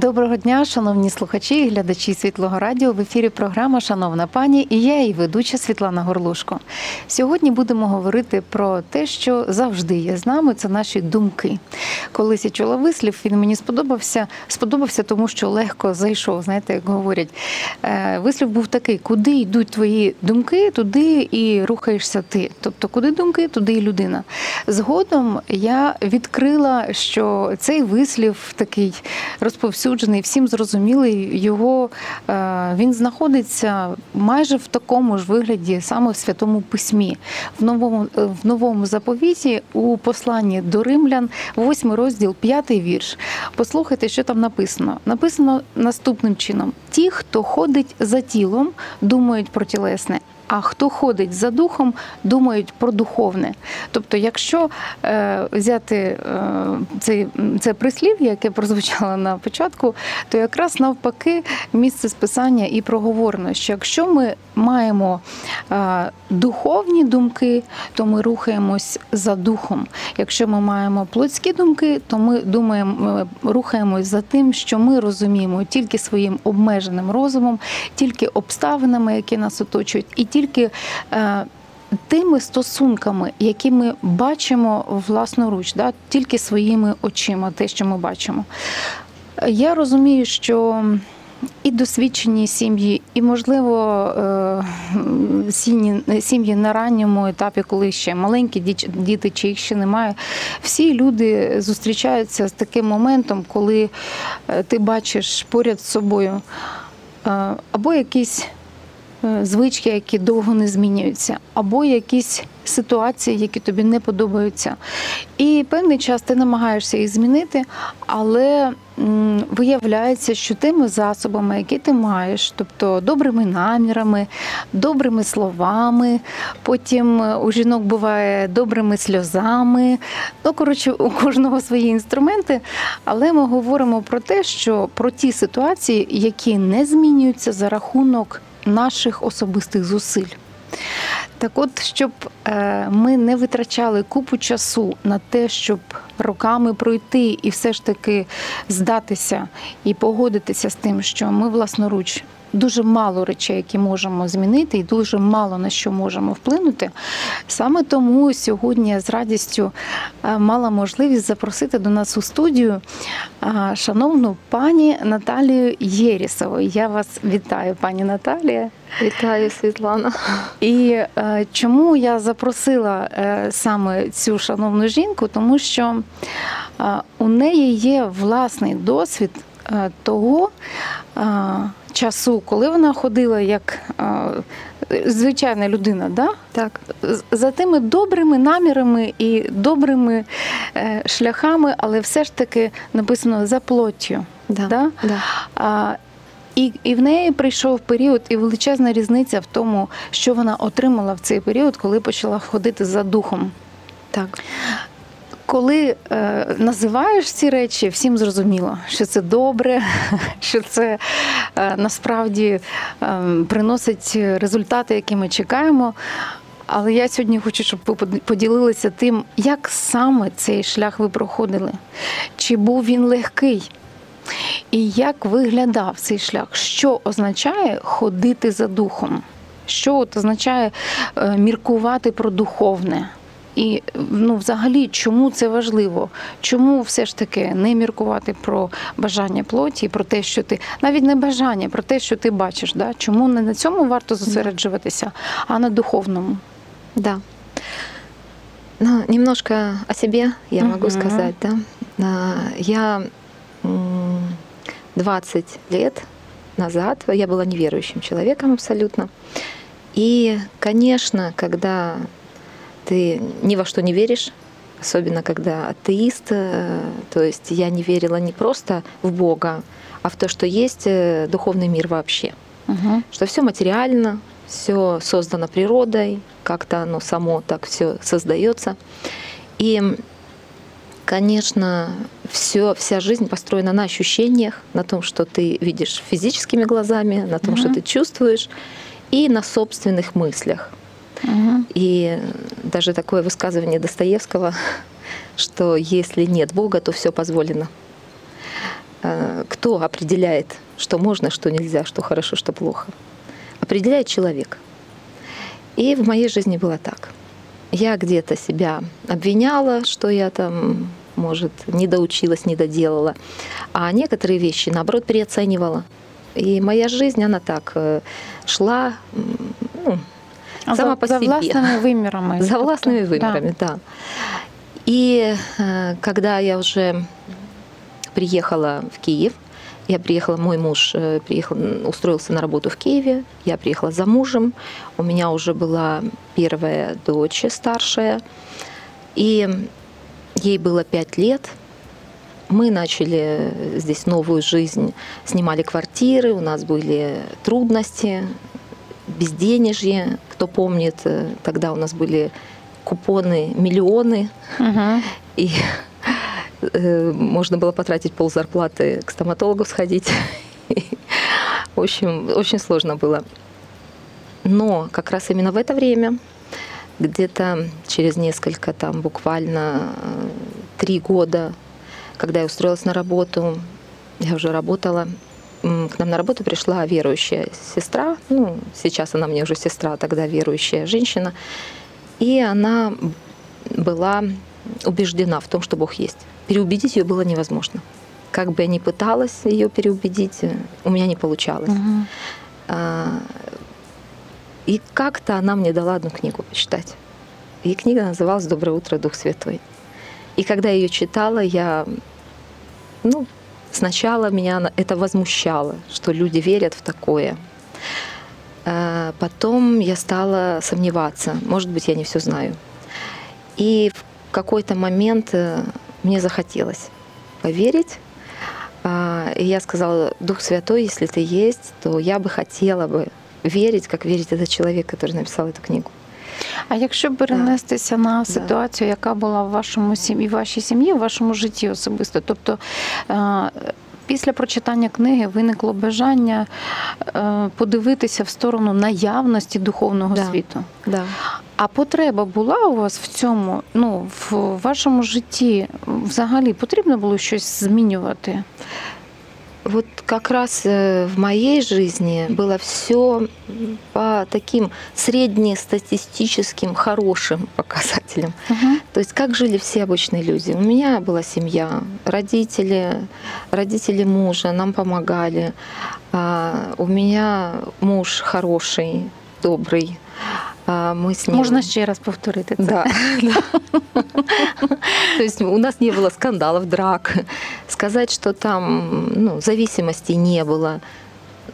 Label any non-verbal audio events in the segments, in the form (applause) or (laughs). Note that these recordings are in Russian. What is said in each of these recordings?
Доброго дня, шановні слухачі і глядачі Світлого Радіо. В ефірі програма Шановна пані і я, її ведуча Світлана Горлушко. Сьогодні будемо говорити про те, що завжди є з нами. Це наші думки. Колись я чула вислів, він мені сподобався. Сподобався, тому що легко зайшов. Знаєте, як говорять. Е, вислів був такий: куди йдуть твої думки, туди і рухаєшся ти. Тобто, куди думки, туди і людина. Згодом я відкрила, що цей вислів такий розповсюджений розповсюджений, всім зрозумілий. Його е, він знаходиться майже в такому ж вигляді, саме в святому письмі, в новому е, в новому заповіті у посланні до римлян, 8 розділ, 5 вірш. Послухайте, що там написано. Написано наступним чином: ті, хто ходить за тілом, думають про тілесне. А хто ходить за духом, думають про духовне. Тобто, якщо е, взяти е, це, це прислів'я, яке прозвучало на початку, то якраз навпаки місце списання і проговорено, що якщо ми маємо е, духовні думки, то ми рухаємось за духом. Якщо ми маємо плотські думки, то ми думаємо, е, рухаємось за тим, що ми розуміємо тільки своїм обмеженим розумом, тільки обставинами, які нас оточують, і тільки е, тими стосунками, які ми бачимо власноруч, да, тільки своїми очима, те, що ми бачимо. Я розумію, що і досвідчені сім'ї, і, можливо, е, сім'ї на ранньому етапі, коли ще маленькі діти, чи їх ще немає. Всі люди зустрічаються з таким моментом, коли е, ти бачиш поряд з собою або якісь звички, які довго не змінюються, або якісь ситуації, які тобі не подобаються. І певний час ти намагаєшся їх змінити, але виявляється, що тими засобами, які ти маєш, тобто добрими намірами, добрими словами, потім у жінок буває добрими сльозами. Ну, коротше, у кожного свої інструменти. Але ми говоримо про те, що про ті ситуації, які не змінюються за рахунок наших особистих зусиль. Так от, щоб е, ми не витрачали купу часу на те, щоб роками пройти і все ж таки здатися і погодитися з тим, що ми власноруч дуже мало речей, які можемо змінити, і дуже мало на що можемо вплинути. Саме тому сьогодні я з радістю е, мала можливість запросити до нас у студію е, шановну пані Наталію Єрісову. Я вас вітаю, пані Наталія. Вітаю, Світлана. І е, чому я запросила саме цю шановну жінку? Тому що у неї є власний досвід того часу, коли вона ходила як звичайна людина, да? так? за тими добрими намірами і добрими е, шляхами, але все ж таки написано за плоттю. Да. Да? Да. І і в неї прийшов період, і величезна різниця в тому, що вона отримала в цей період, коли почала ходити за духом. Так коли е, називаєш ці речі, всім зрозуміло, що це добре, (laughs) що це е, насправді е, приносить результати, які ми чекаємо. Але я сьогодні хочу, щоб ви поділилися тим, як саме цей шлях ви проходили, чи був він легкий, і як виглядав цей шлях, що означає ходити за духом, що от означає е, міркувати про духовне. І ну, взагалі, чому це важливо? Чому все ж таки не міркувати про бажання плоті, про те, що ти навіть не бажання, про те, що ти бачиш, да? чому не на цьому варто зосереджуватися, а на духовному? Да. Ну, немножко о себе я могу uh-huh. сказать, да. Я 20 лет назад, я была неверующим человеком абсолютно. И, конечно, когда ты ни во что не веришь, особенно когда атеист, э, то есть я не верила не просто в Бога, а в то, что есть э, духовный мир вообще, угу. что все материально, все создано природой, как-то оно само так все создается. И, конечно, все, вся жизнь построена на ощущениях, на том, что ты видишь физическими глазами, на том, Мгм. что ты чувствуешь, и на собственных мыслях. Мгм. И даже такое высказывание Достоевского, (laughs) что если нет Бога, то все позволено. Э, Кто определяет, что можно, что нельзя, что хорошо, что плохо? Определяет человек. И в моей жизни было так. Я где-то себя обвиняла, что я там, может, не доучилась, не доделала, а некоторые вещи, наоборот, переоценивала. И моя жизнь, она так э, шла, ну, сама за, по за себе. власними вимірами. За властными Тобто, да. да. И э, когда я уже приехала в Киев, я приехала, мой муж э, приехал, устроился на работу в Киеве, я приехала за мужем, у меня уже была первая дочь старшая, и ей было пять лет. Мы начали здесь новую жизнь, снимали квартиры, у нас были трудности, безденежье. Кто помнит, э, тогда у нас были купоны миллионы, Мгм. и э, можно было потратить пол зарплаты к стоматологу сходить. (laughs) В общем, очень сложно было. Но как раз именно в это время, где-то через несколько, там буквально э, три года, когда я устроилась на работу, я уже работала, к нам на работу пришла верующая сестра, ну, сейчас она мне уже сестра, тогда верующая женщина, и она была убеждена в том, что Бог есть. Переубедить ее было невозможно. Как бы я ни пыталась ее переубедить, э, у меня не получалось. А, И как-то она мне дала одну книгу почитать. И книга называлась «Доброе утро, Дух Святой». И когда я ее читала, я, ну, сначала меня это возмущало, что люди верят в такое. А Потом я стала сомневаться, может быть, я не все знаю. И в какой-то момент э, мне захотелось поверить. А, И я сказала, Дух Святой, если ты есть, то я бы хотела бы верить, как верит этот человек, который написал эту книгу. А якщо перенестися на ситуацію, яка була в вашому сім'ї, в вашій сім'ї, в вашому житті особисто, тобто е, після прочитання книги виникло бажання е, подивитися в сторону наявності духовного Да. світу. Да. А потреба була у вас в цьому, ну, в вашому житті взагалі потрібно було щось змінювати? Вот как раз э, в моей жизни было все по таким среднестатистическим хорошим (laughs) показателям. То есть как жили все обычные люди. У меня была семья, родители, родители мужа нам помогали. А, У меня муж хороший, добрый. А, Мы с ним... Можна ще раз повторити це? Да. (laughs) да. То есть у нас не было скандалов, драк. Сказать, что там ну, зависимости не было.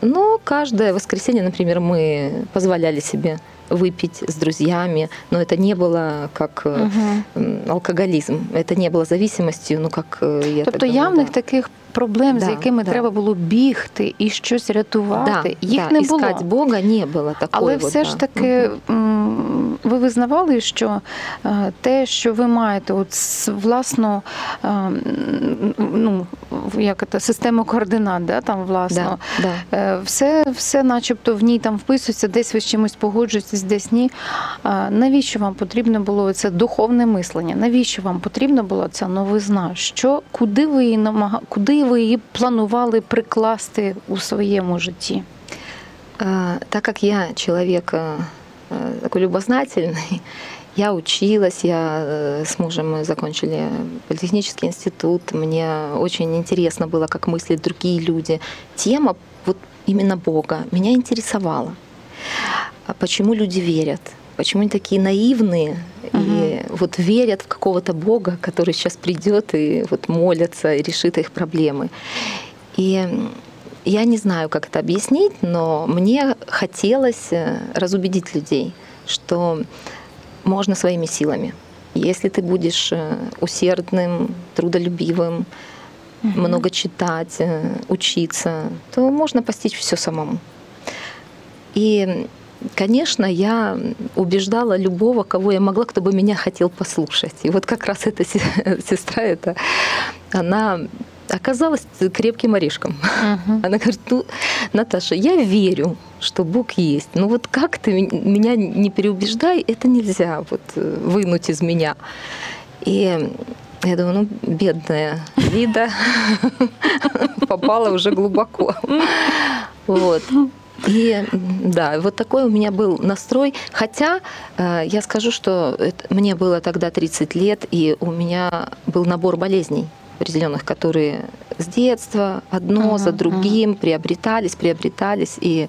Но каждое воскресенье, например, мы позволяли себе выпить с друзьями, но это не было как э, Мгм. м, алкоголизм, это не было зависимостью, ну как э, я так Тобто думаю, явних да. таких проблем, з Да, якими да. треба було бігти і щось рятувати, да, їх да, не искать було. Бога не было такой Але вот, все да. ж таки м, Ви визнавали, що е, те, що ви маєте от власну е, ну, як це, систему координат, да, там власно. Да, да. Е, Все, все, начебто, в ній там вписується, десь ви з чимось погоджуєтесь, десь ні. Навіщо вам потрібно було це духовне мислення? Навіщо вам потрібна була ця новизна? Що, куди ви її намага... куди ви її планували прикласти у своєму житті? Так как я человек такой любознательный, (laughs) я училась, я э, с мужем мы закончили политехнический институт, мне очень интересно было, как мыслят другие люди. Тема вот именно Бога меня интересовала. А почему люди верят? Почему они такие наивные и вот верят в какого-то Бога, который сейчас придет и вот молятся и решит их проблемы? И я не знаю, как это объяснить, но мне хотелось э, разубедить людей, что можно своими силами. Если ты будешь э, усердным, трудолюбивым, много читать, э, учиться, то можно постичь все самому. И конечно, я убеждала любого, кого я могла, кто бы меня хотел послушать. И вот как раз эта (laughs) сестра, это, она оказалась крепким орешком. Uh-huh. Она говорит, ну, Наташа, я верю, что Бог есть. Но вот как ты меня не переубеждай, это нельзя вот э, вынуть из меня. И я думаю, ну, бедная Лида (laughs) попала уже глубоко. Вот. И да, вот такой у меня был настрой. Хотя э, я скажу, что это, мне было тогда 30 лет, и у меня был набор болезней определенных, которые с детства одно uh-huh, за другим uh-huh. приобретались, приобретались. И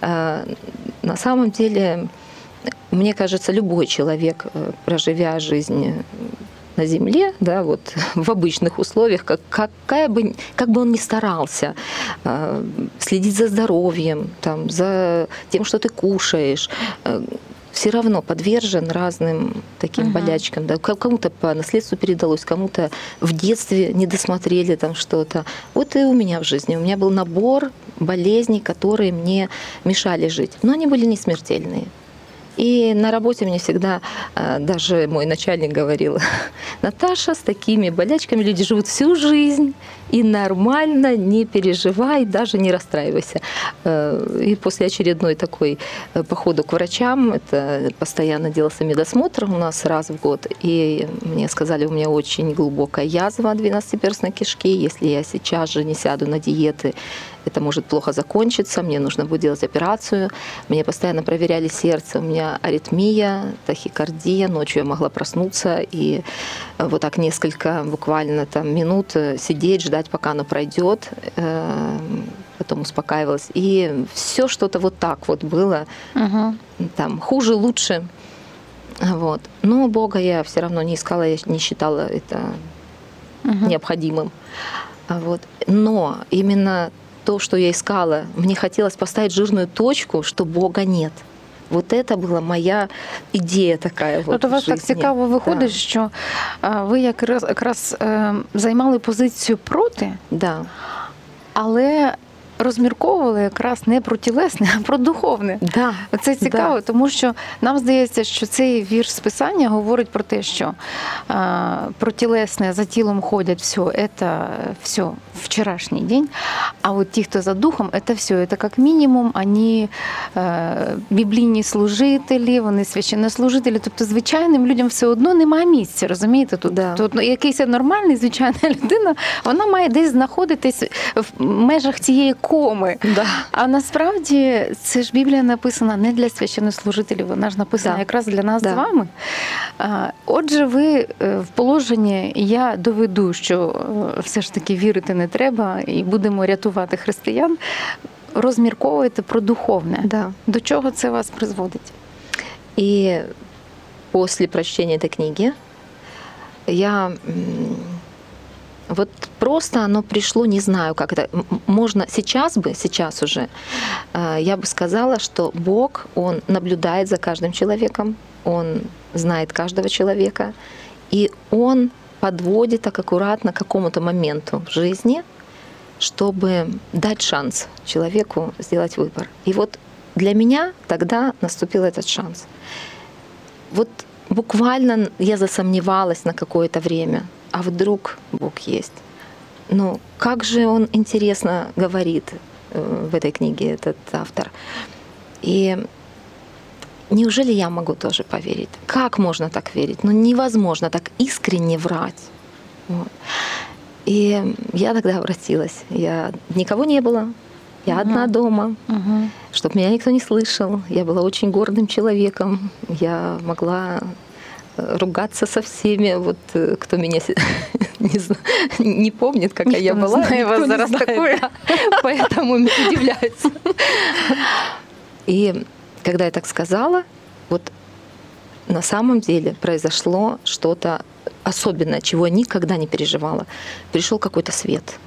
э, на самом деле, мне кажется, любой человек, э, проживя жизнь на земле, да, вот (laughs) в обычных условиях, как, какая бы, как бы он ни старался э, следить за здоровьем, там, за тем, что ты кушаешь, э, все равно подвержен разным таким uh-huh. болячкам. Да. Кому-то по наследству передалось, кому-то в детстве не досмотрели там что-то. Вот и у меня в жизни. У меня был набор болезней, которые мне мешали жить. Но они были не смертельные. И на работе мне всегда а, даже мой начальник говорил, (laughs) Наташа, с такими болячками люди живут всю жизнь, и нормально, не переживай, даже не расстраивайся. Э, и после очередной такой э, походу к врачам, это постоянно делался медосмотр у нас раз в год, и мне сказали, у меня очень глубокая язва 12-перстной кишки, если я сейчас же не сяду на диеты, это может плохо закончиться, мне нужно будет делать операцию. Мне постоянно проверяли сердце, у меня аритмия, тахикардия, ночью я могла проснуться и вот так несколько буквально там минут сидеть, ждать, пока оно пройдет, э, потом успокаивалась. И все что-то вот так вот было, угу. там хуже, лучше. Вот. Но Бога я все равно не искала, я не считала это угу. необходимым. Вот. Но именно то, что я искала. Мне хотелось поставить жирную точку, что Бога нет. Вот это була моя ідея така. От у вас так цікаво виходить, да. що ви якраз якраз займали позицію проти, да. але розмірковували якраз не про тілесне, а про духовне. Да. Це цікаво, да. тому що нам здається, що цей вірш з писання говорить про те, що а, про тілесне за тілом ходять все, це все вчорашній день. А от ті, хто за духом, це все, це як мінімум, вони біблійні служителі, вони священнослужителі. Тобто, звичайним людям все одно немає місця, розумієте? Тут, да. тут ну, якийсь нормальний, звичайна (laughs) людина, вона має десь знаходитись в межах цієї коми. Да. А насправді це ж Біблія написана не для священнослужителів, вона ж написана да. якраз для нас да. з вами. Отже, ви е, в положенні я доведу, що е, все ж таки вірити не треба, і будемо рятувати християн. Розмірковуєте про духовне. Да. До чого це вас призводить? І після прочтения этой книги я вот просто оно пришло, не знаю, как это. Можно сейчас бы, сейчас уже, э, я бы сказала, что Бог, Он наблюдает за каждым человеком, Он знает каждого человека, и Он подводит так аккуратно к какому-то моменту в жизни, чтобы дать шанс человеку сделать выбор. И вот для меня тогда наступил этот шанс. Вот буквально я засомневалась на какое-то время – а вдруг Бог есть? Ну, как же он интересно говорит э, в этой книге, этот автор. И неужели я могу тоже поверить? Как можно так верить? Ну, невозможно так искренне врать. Вот. И я тогда обратилась. Я никого не было. Я угу. одна дома, угу. чтобы меня никто не слышал. Я была очень гордым человеком. Я могла ругаться со всеми, вот э, кто меня (laughs) не, знаю, не помнит, какая я была. Зараз такое. (laughs) Да, поэтому удивляется. И когда я так сказала, вот на самом деле произошло что-то особенное, чего я никогда не переживала. Пришел какой-то свет,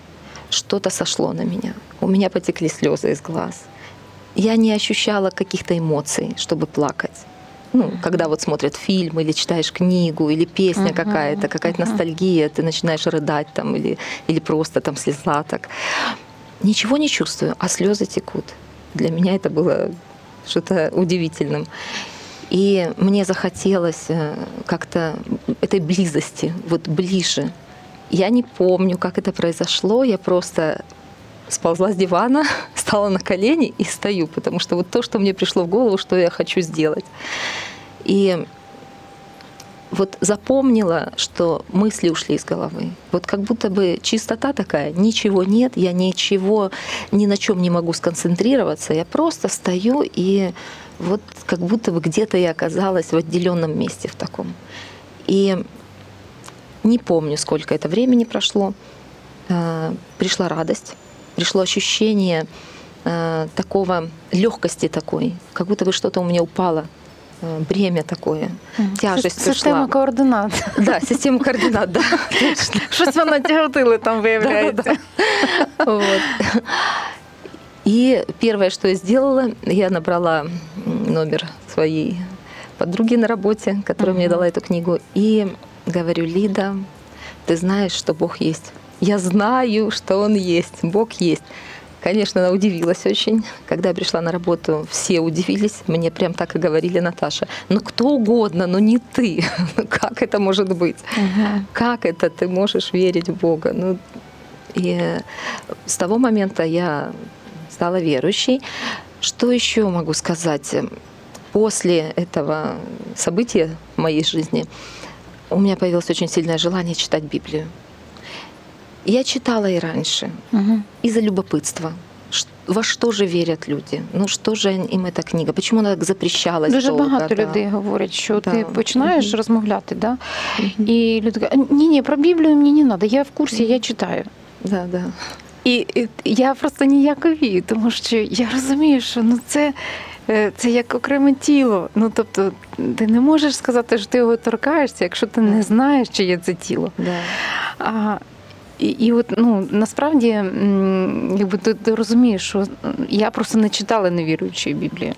что-то сошло на меня. У меня потекли слезы из глаз. Я не ощущала каких-то эмоций, чтобы плакать ну, когда вот смотрят фильм или читаешь книгу, или песня uh-huh, какая-то, какая-то uh-huh. ностальгия, ты начинаешь рыдать там или, или просто там слезла так. Ничего не чувствую, а слезы текут. Для меня это было что-то удивительным. И мне захотелось э, как-то этой близости, вот ближе. Я не помню, как это произошло. Я просто сползла с дивана, (laughs) стала на колени и стою, потому что вот то, что мне пришло в голову, что я хочу сделать. И вот запомнила, что мысли ушли из головы. Вот как будто бы чистота такая, ничего нет, я ничего, ни на чем не могу сконцентрироваться, я просто стою и вот как будто бы где-то я оказалась в отделенном месте в таком. И не помню, сколько это времени прошло. Э, пришла радость, пришло ощущение э, такого легкости такой, как будто бы что-то у меня упало Э, бремя такое, тяжесть Система ушла. координат. Да, система координат, да. Щось вона тяготили там виявляється. Вот. И первое, что я сделала, я набрала номер своей подруги на работе, которая мне дала эту книгу, и говорю, Лида, ты знаешь, что Бог есть. Я знаю, что Он есть, Бог есть. Конечно, она удивилась очень. Когда я пришла на работу, все удивились. Мне прям так и говорили, Наташа, ну кто угодно, но не ты. (laughs) Ну, как это может быть? Угу. Как это ты можешь верить в Бога? Ну, и с того момента я стала верующей. Что еще могу сказать? После этого события в моей жизни у меня появилось очень сильное желание читать Библию. Я читала и раньше, угу. из-за любопытства. Во що ж вірять люди? Ну що ж їм ця книга? Чому вона так запрещалась? Дуже довго, багато да. людей говорять, що да. ти починаєш mm-hmm. розмовляти, да? Mm-hmm. і люди кажуть, ні, ні, про Біблію мені не треба, я в курсі, я читаю. Да, да. І, і я просто ніяковію, тому що я розумію, що ну це. Е, це як окреме тіло. Ну тобто, ти не можеш сказати, що ти його торкаєшся, якщо ти не знаєш, чи є це тіло. Да. А і і от ну насправді, якби ти, ти розумієш, що я просто не читала невіруючої Біблії.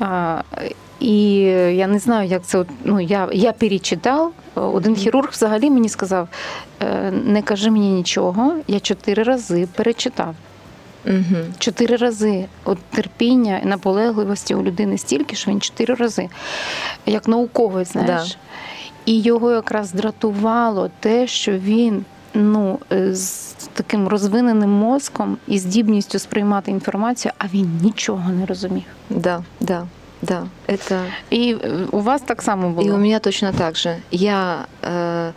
А, І я не знаю, як це. Ну, Я я перечитав. Один хірург взагалі мені сказав: «Е, не кажи мені нічого, я чотири рази перечитав. Угу. Чотири рази От терпіння і наполегливості у людини стільки, що він чотири рази, як науковець, знаєш. Да. І його якраз дратувало те, що він ну, е, з таким розвиненим мозком і здібністю сприймати інформацію, а він нічого не розумів. Да, да. Да, это... И е, у вас так само было? И у меня точно так же. Я э,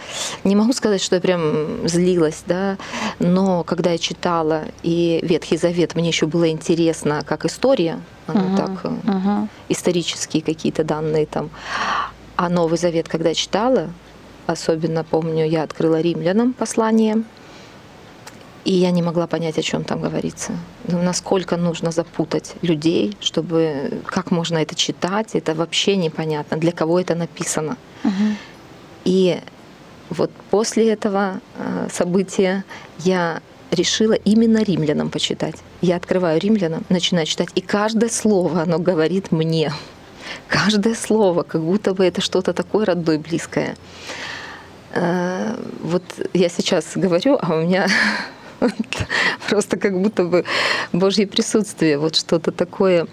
не могу сказать, что я прям злилась, да, но когда я читала, и Ветхий Завет мне еще было интересно, как история, оно uh-huh, так, uh-huh. исторические какие-то данные там, а Новый Завет, когда я читала, Особенно помню, я открыла римлянам послание, и я не могла понять, о чем там говорится. Ну, насколько нужно запутать людей, чтобы как можно это читать, это вообще непонятно, для кого это написано. Угу. И вот после этого э, события я решила именно римлянам почитать. Я открываю римлянам, начинаю читать, и каждое слово, оно говорит мне. Каждое слово, как будто бы это что-то такое родное, близкое. Э, вот я сейчас говорю, а у меня (laughs) просто как будто бы Божье присутствие, вот что-то такое,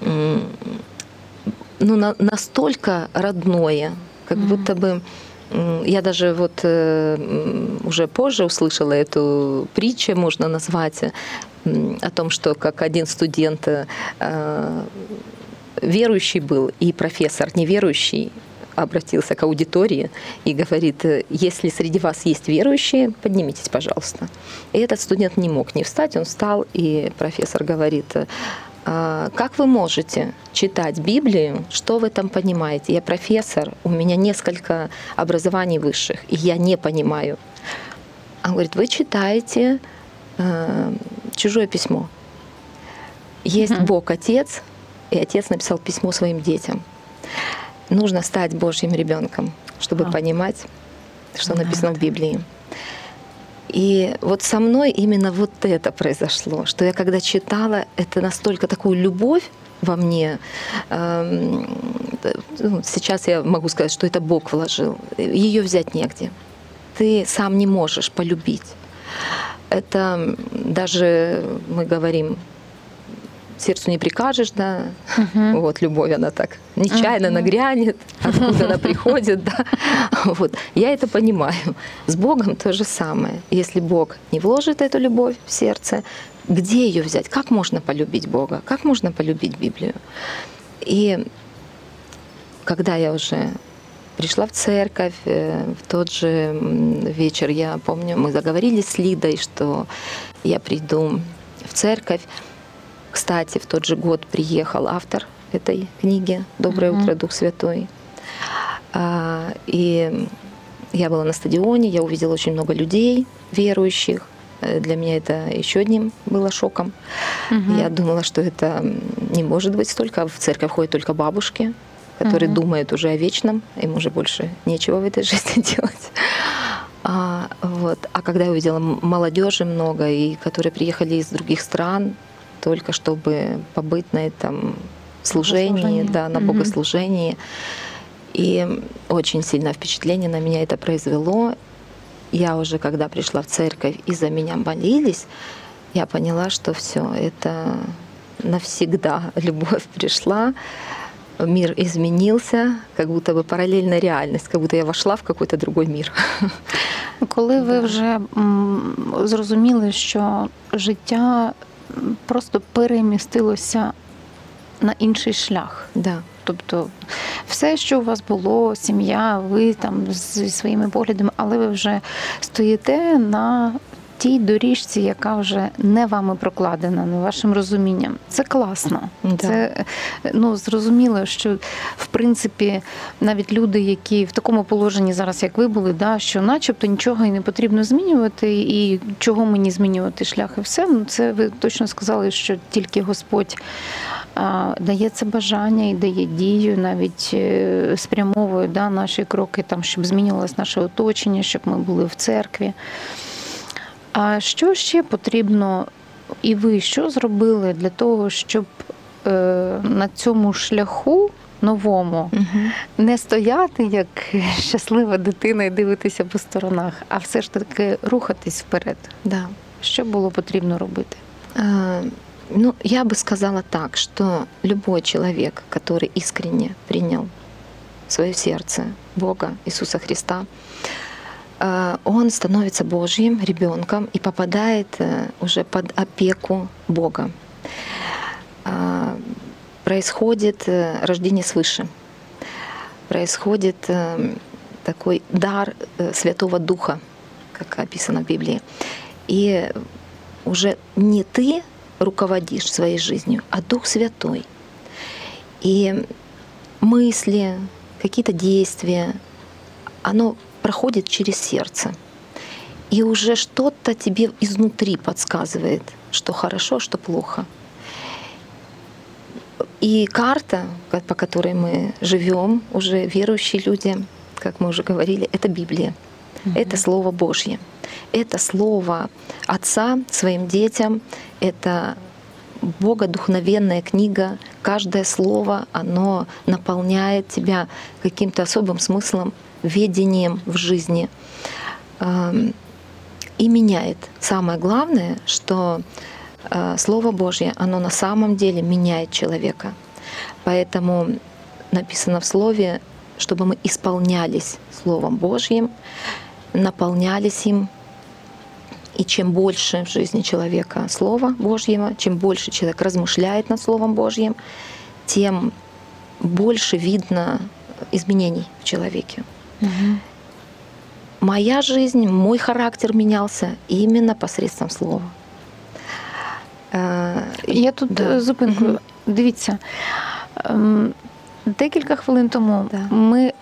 ну, настолько родное, как будто бы я даже вот э, уже позже услышала эту притчу, можно назвать, о том, что как один студент э, верующий был и профессор неверующий, обратился к аудитории и говорит, если среди вас есть верующие, поднимитесь, пожалуйста. И этот студент не мог не встать, он встал, и профессор говорит, «А как вы можете читать Библию? Что вы там понимаете? Я профессор, у меня несколько образований высших, и я не понимаю. Он говорит, вы читаете э, чужое письмо. Есть mm-hmm. Бог Отец, и Отец написал письмо своим детям нужно стать Божьим ребенком, чтобы а. понимать, что да, написано да. в Библии. И вот со мной именно вот это произошло, что я когда читала, это настолько такую любовь во мне. Эм, ну, сейчас я могу сказать, что это Бог вложил. Ее взять негде. Ты сам не можешь полюбить. Это даже мы говорим сердцу не прикажешь, да. Мгм. Вот любовь, она так нечаянно Мгм. нагрянет, откуда она приходит, да. (laughs) Вот. Я это понимаю. С Богом то же самое. Если Бог не вложит эту любовь в сердце, где ее взять? Как можно полюбить Бога? Как можно полюбить Библию? И когда я уже пришла в церковь, э, в тот же вечер, я помню, мы заговорили с Лидой, что я приду в церковь. Кстати, в тот же год приехал автор этой книги «Доброе Мгм. утро, Дух Святой». А, И я была на стадионе, я увидела очень много людей, верующих. Э, Для меня это еще одним было шоком. Мгм. Я думала, что это не может быть столько. В церковь ходят только бабушки, которые Мгм. думают уже о вечном, им уже больше нечего в этой (laughs) жизни делать. А, вот. а когда я увидела молодежи много, и которые приехали из других стран, только чтобы побыть на этом служении, да, на богослужении. И очень сильное впечатление на меня это произвело. Я уже, когда пришла в церковь и за меня молились, я поняла, что все, это навсегда (laughs) любовь пришла, мир изменился, как будто бы параллельная реальность, как будто я вошла в какой-то другой мир. Коли (laughs) ви Да. вже м, зрозуміли, що життя просто перемістилося на інший шлях. Да. Тобто все, що у вас було, сім'я, ви там зі своїми поглядами, але ви вже стоїте на тій доріжці, яка вже не вами прокладена, не вашим розумінням. Це класно. Да. Це ну зрозуміло, що в принципі навіть люди, які в такому положенні зараз, як ви були, да, що начебто нічого і не потрібно змінювати, і чого мені змінювати шлях, і все. Ну це ви точно сказали, що тільки Господь а, дає це бажання і дає дію, навіть е, спрямовує да, наші кроки, там, щоб змінювалось наше оточення, щоб ми були в церкві. А що ще потрібно, і ви що зробили для того, щоб е, на цьому шляху новому Мгм. не стояти як (laughs) щаслива дитина і дивитися по сторонах, а все ж таки рухатись вперед? Да. Що було потрібно робити? А, Ну, я бы сказала так, что любой человек, который искренне принял в свое сердце Бога, Иисуса Христа, он становится Божьим ребенком и попадает э, уже под опеку Бога. А, Происходит э, рождение свыше, происходит э, такой дар Святого Духа, как описано в Библии. И уже не ты руководишь своей жизнью, а Дух Святой. И мысли, какие-то действия, оно проходит через сердце. И уже что-то тебе изнутри подсказывает, что хорошо, что плохо. И карта, по которой мы живем, уже верующие люди, как мы уже говорили, это Библия. Это Слово Божье. Это Слово Отца своим детям. Это богодухновенная книга. Каждое слово, оно наполняет тебя каким-то особым смыслом, ведением в жизни. Ам, И меняет. Самое главное, что э, Слово Божье, оно на самом деле меняет человека. Поэтому написано в Слове, чтобы мы исполнялись Словом Божьим, наполнялись им. И чем больше в жизни человека Слова Божьего, чем больше человек размышляет над Словом Божьим, тем больше видно изменений в человеке. Моя жизнь, мой характер менялся именно посредством слова. Е, Я тут Да. е, зупинкою. Дивіться, ем, декілька хвилин тому Да. ми е,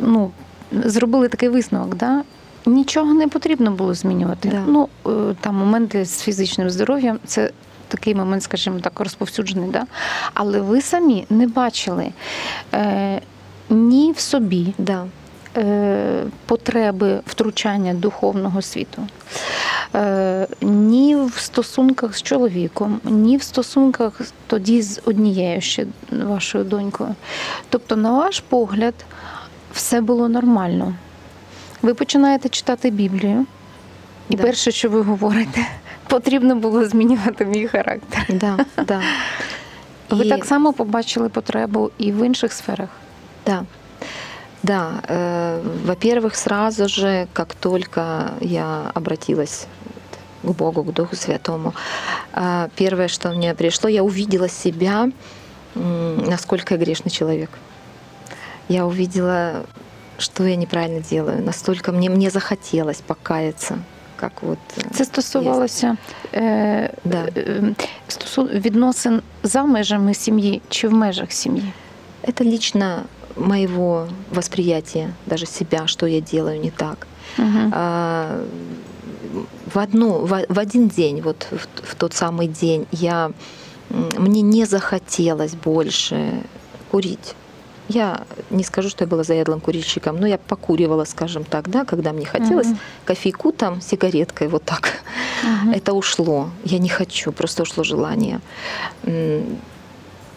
ну, зробили такий висновок. Да? Нічого не потрібно було змінювати. Да. Ну, е, там моменти з фізичним здоров'ям це такий момент, скажімо так, розповсюджений. Да? Але ви самі не бачили е, ні в собі, Да, е, потреби втручання духовного світу. Е, Ні в стосунках з чоловіком, ні в стосунках тоді з однією ще вашою донькою. Тобто, на ваш погляд, все було нормально. Ви починаєте читати Біблію, і Да. перше, що ви говорите, (laughs) потрібно було змінювати мій характер. Да, да. Ви И- так само побачили потребу і в інших сферах. Да. Да, э, во-первых, сразу же, как только я обратилась к Богу, к Духу Святому, э, первое, что мне пришло, я увидела себя, м, насколько я грешный человек. Я увидела, что я неправильно делаю, настолько мне, мне захотелось покаяться, как вот... э, Це стосувалося е, Да. е, стосу- відносин за межами сім'ї чи в межах сім'ї. Это лично моего восприятия, даже себя, что я делаю не так. А, в, одну, в, в один день, вот в, в тот самый день, я, мне не захотелось больше курить. Я не скажу, что я была заядлым курильщиком, но я покуривала, скажем так, да, когда мне хотелось Мгм. кофейку там, сигареткой, вот так. Мгм. Это ушло. Я не хочу, просто ушло желание.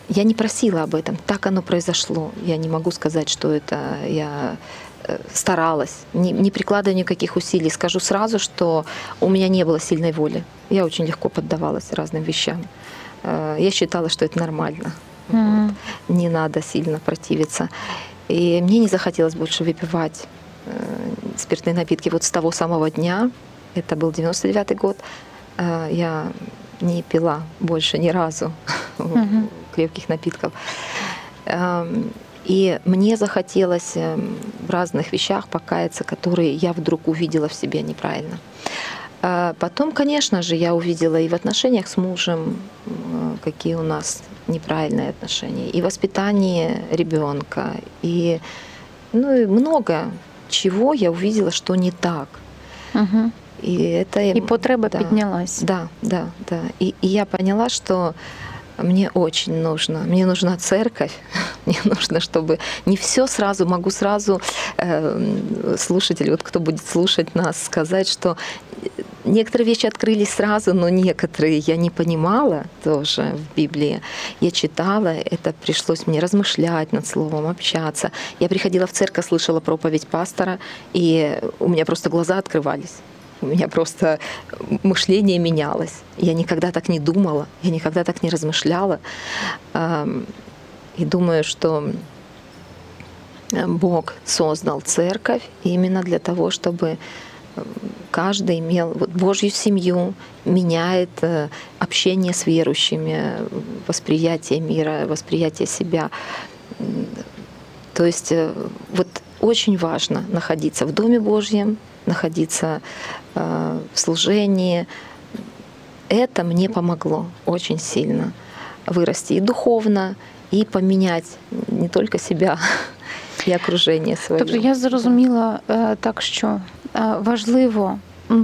Я не просила об этом, так оно произошло. Я не могу сказать, что это я э, старалась, не, не прикладывая никаких усилий. Скажу сразу, что у меня не было сильной воли. Я очень легко поддавалась разным вещам. Э, Я считала, что это нормально. Мгм. Не надо сильно противиться. И мне не захотелось больше выпивать э, спиртные напитки. Вот с того самого дня, это был 99 год, я не пила больше ни разу (laughs) Мгм. Крепких напитков. Эм, И мне захотелось эм, в разных вещах покаяться, которые я вдруг увидела в себе неправильно. А Потом, конечно же, я увидела и в отношениях с мужем, м, какие у нас неправильные отношения, и воспитание ребенка, и, ну, и много чего я увидела, что не так. Мгм. И это І потреба да. піднялась. Да, да, да. И, и я поняла, что мне очень нужно, мне нужна церковь, (laughs) мне нужно, чтобы не все сразу, могу сразу э, слушатель, вот кто будет слушать нас, сказать, что некоторые вещи открылись сразу, но некоторые я не понимала тоже в Библии. Я читала, это пришлось мне размышлять над словом, общаться. Я приходила в церковь, слышала проповедь пастора, и у меня просто глаза открывались. У меня просто мышление менялось. Я никогда так не думала, я никогда так не размышляла. И думаю, что э, Бог создал церковь именно для того, чтобы э, каждый имел вот Божью семью, меняет э, общение с верующими, восприятие мира, восприятие себя. То есть вот очень важно находиться в Доме Божьем, находиться в служении. Это мне помогло очень сильно вырасти и духовно, и поменять не только себя, (laughs) и окружение свое. Тобто я зрозуміла е, так, що е, важливо,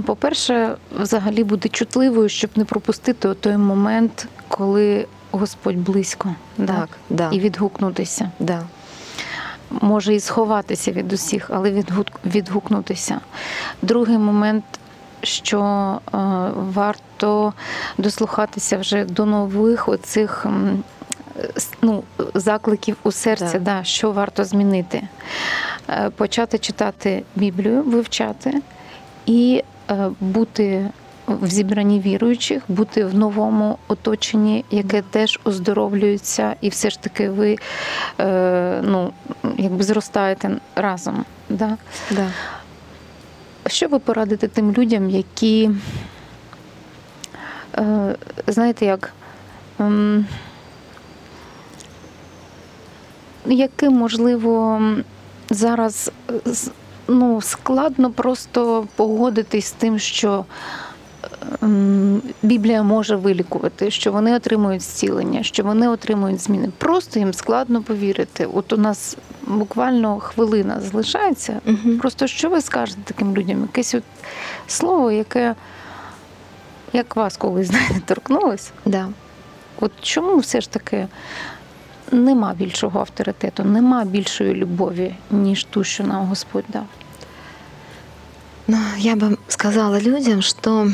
по-перше, взагалі бути чутливою, щоб не пропустити той момент, коли Господь близько, да? Так, да, і відгукнутися. да, Може і сховатися від усіх, але відгук- відгукнутися. Другий момент, що е, варто дослухатися вже до нових оцих ну, закликів у серці, Так. да, що варто змінити. Е, Почати читати Біблію, вивчати і е, бути в зібранні віруючих, бути в новому оточенні, яке теж оздоровлюється, і все ж таки ви е, ну, якби зростаєте разом. Да? да. Що ви порадите тим людям, які, е, знаєте, як, ем, яким, можливо, зараз е, ну, складно просто погодитись з тим, що Біблія може вилікувати, що вони отримують зцілення, що вони отримують зміни. Просто їм складно повірити. От у нас буквально хвилина залишається. Мгм. Просто що ви скажете таким людям? Якесь от слово, яке як вас колись (laughs) знаєте, торкнулось? да. От чому все ж таки нема більшого авторитету, нема більшої любові, ніж ту, що нам Господь дав? Но я бы сказала людям, что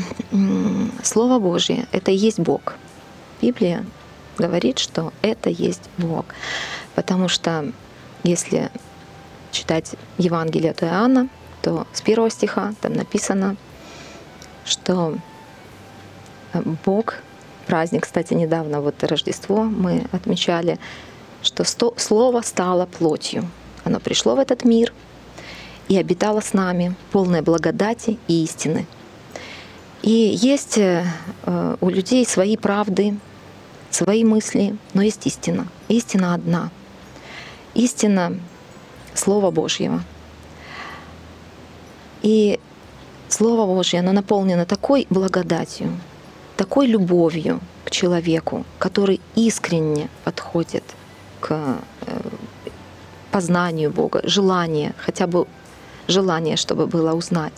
Слово Божье — это и есть Бог. Библия говорит, что это есть Бог. Потому что если читать Евангелие от Иоанна, то с первого стиха там написано, что Бог, праздник, кстати, недавно, вот Рождество мы отмечали, что Слово стало плотью. Оно пришло в этот мир и обитало с нами, полное благодати и истины. И есть э, у людей свои правды, свои мысли, но есть истина. Истина одна. Истина Слова Божьего. И Слово Божье, оно наполнено такой благодатью, такой любовью к человеку, который искренне подходит к э, познанию Бога, желание, хотя бы желание, чтобы было узнать.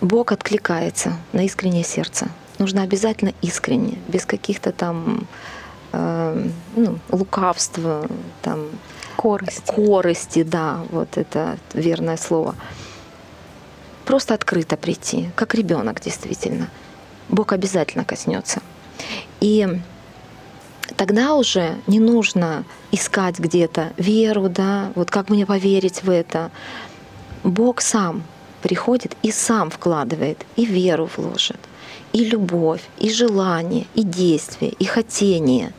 Бог откликается на искреннее сердце. Нужно обязательно искренне, без каких-то там э, ну, лукавства, там Корости. корости, да, вот это верное слово. Просто открыто прийти, как ребенок действительно. Бог обязательно коснется. И тогда уже не нужно искать где-то веру, да, вот как мне поверить в это. Бог сам приходит и сам вкладывает, и веру вложит, и любовь, и желание, и действие, и хотение.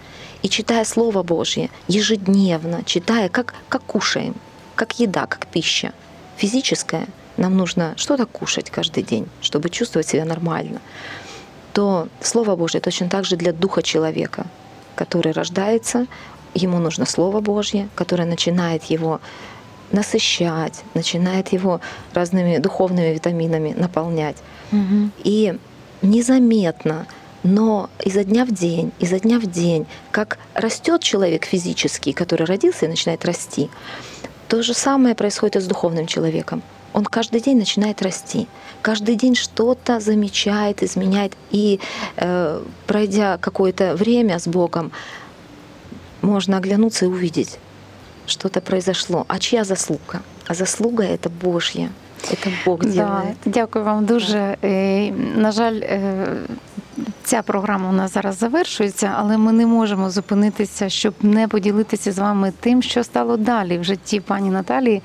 И читая Слово Божье ежедневно, читая, как, как кушаем, как еда, как пища, физическая, нам нужно что-то кушать каждый день, чтобы чувствовать себя нормально, то Слово Божье точно так же для духа человека, который рождается, ему нужно Слово Божье, которое начинает его насыщать, начинает его разными духовными витаминами наполнять. Угу. И незаметно, но изо дня в день, изо дня в день, как растет человек физический, который родился и начинает расти, то же самое происходит и с духовным человеком. Он каждый день начинает расти, каждый день что-то замечает, изменяет, и э, пройдя какое-то время с Богом, можно оглянуться и увидеть, что-то произошло. А чья заслуга? А заслуга это Божья. Это Бог Да, делает. дякую вам дуже. Е, На жаль, е, ця програма у нас зараз завершується, але ми не можемо зупинитися, щоб не поділитися з вами тим, що стало далі в житті пані Наталії.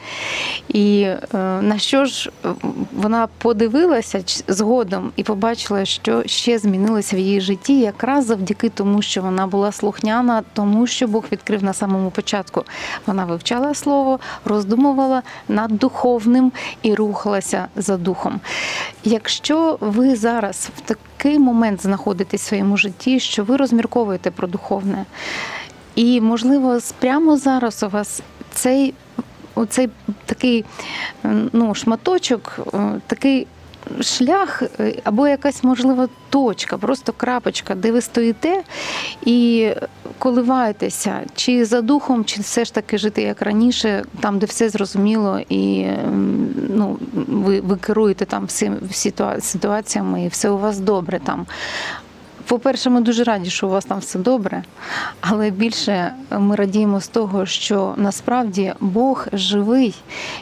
І е, на що ж е, вона подивилася згодом і побачила, що ще змінилося в її житті, якраз завдяки тому, що вона була слухняна, тому що Бог відкрив на самому початку. Вона вивчала слово, роздумувала над духовним і рухалася за духом. Якщо ви зараз в такий момент знаходитесь в своєму житті, що ви розмірковуєте про духовне, і можливо, прямо зараз у вас цей оцей такий ну, шматочок, е, такий шлях, е, або якась можливо точка, просто крапочка, де ви стоїте і коливаєтеся, чи за духом, чи все ж таки жити як раніше, там, де все зрозуміло, і ну, ви, ви керуєте там ситуа- ситуаціями, і все у вас добре там. По-перше, ми дуже раді, що у вас там все добре, але більше ми радіємо з того, що насправді Бог живий,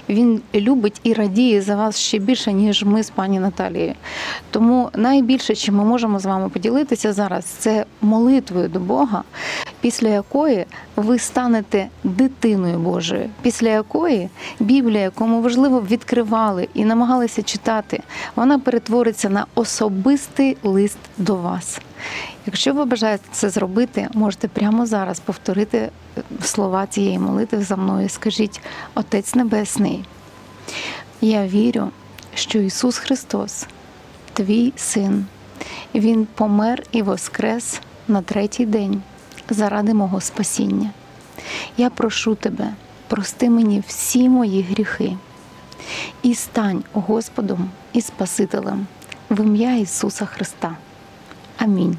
Він любить і радіє за вас ще більше, ніж ми з пані Наталією. Тому найбільше, чим ми можемо з вами поділитися зараз, це молитвою до Бога, після якої ви станете дитиною Божою, після якої Біблія, яку ми важливо відкривали і намагалися читати, вона перетвориться на особистий лист до вас. Якщо ви бажаєте це зробити, можете прямо зараз повторити е, слова цієї молитви за мною. Скажіть, Отець Небесний, я вірю, що Ісус Христос, твій син, Він помер і воскрес на третій день заради мого спасіння. Я прошу тебе, прости мені всі мої гріхи і стань Господом і Спасителем в ім'я Ісуса Христа. Амінь.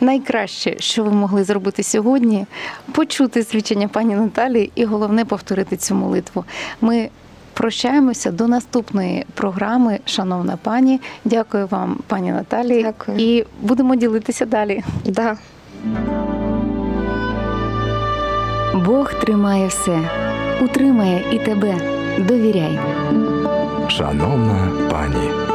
Найкраще, що ви могли зробити сьогодні, почути свідчення пані Наталії і головне повторити цю молитву. Ми прощаємося до наступної програми, шановна пані. Дякую вам, пані Наталії, Дякую. і будемо ділитися далі. Да, Бог тримає все, утримає і тебе. Довіряй. Шановна пані.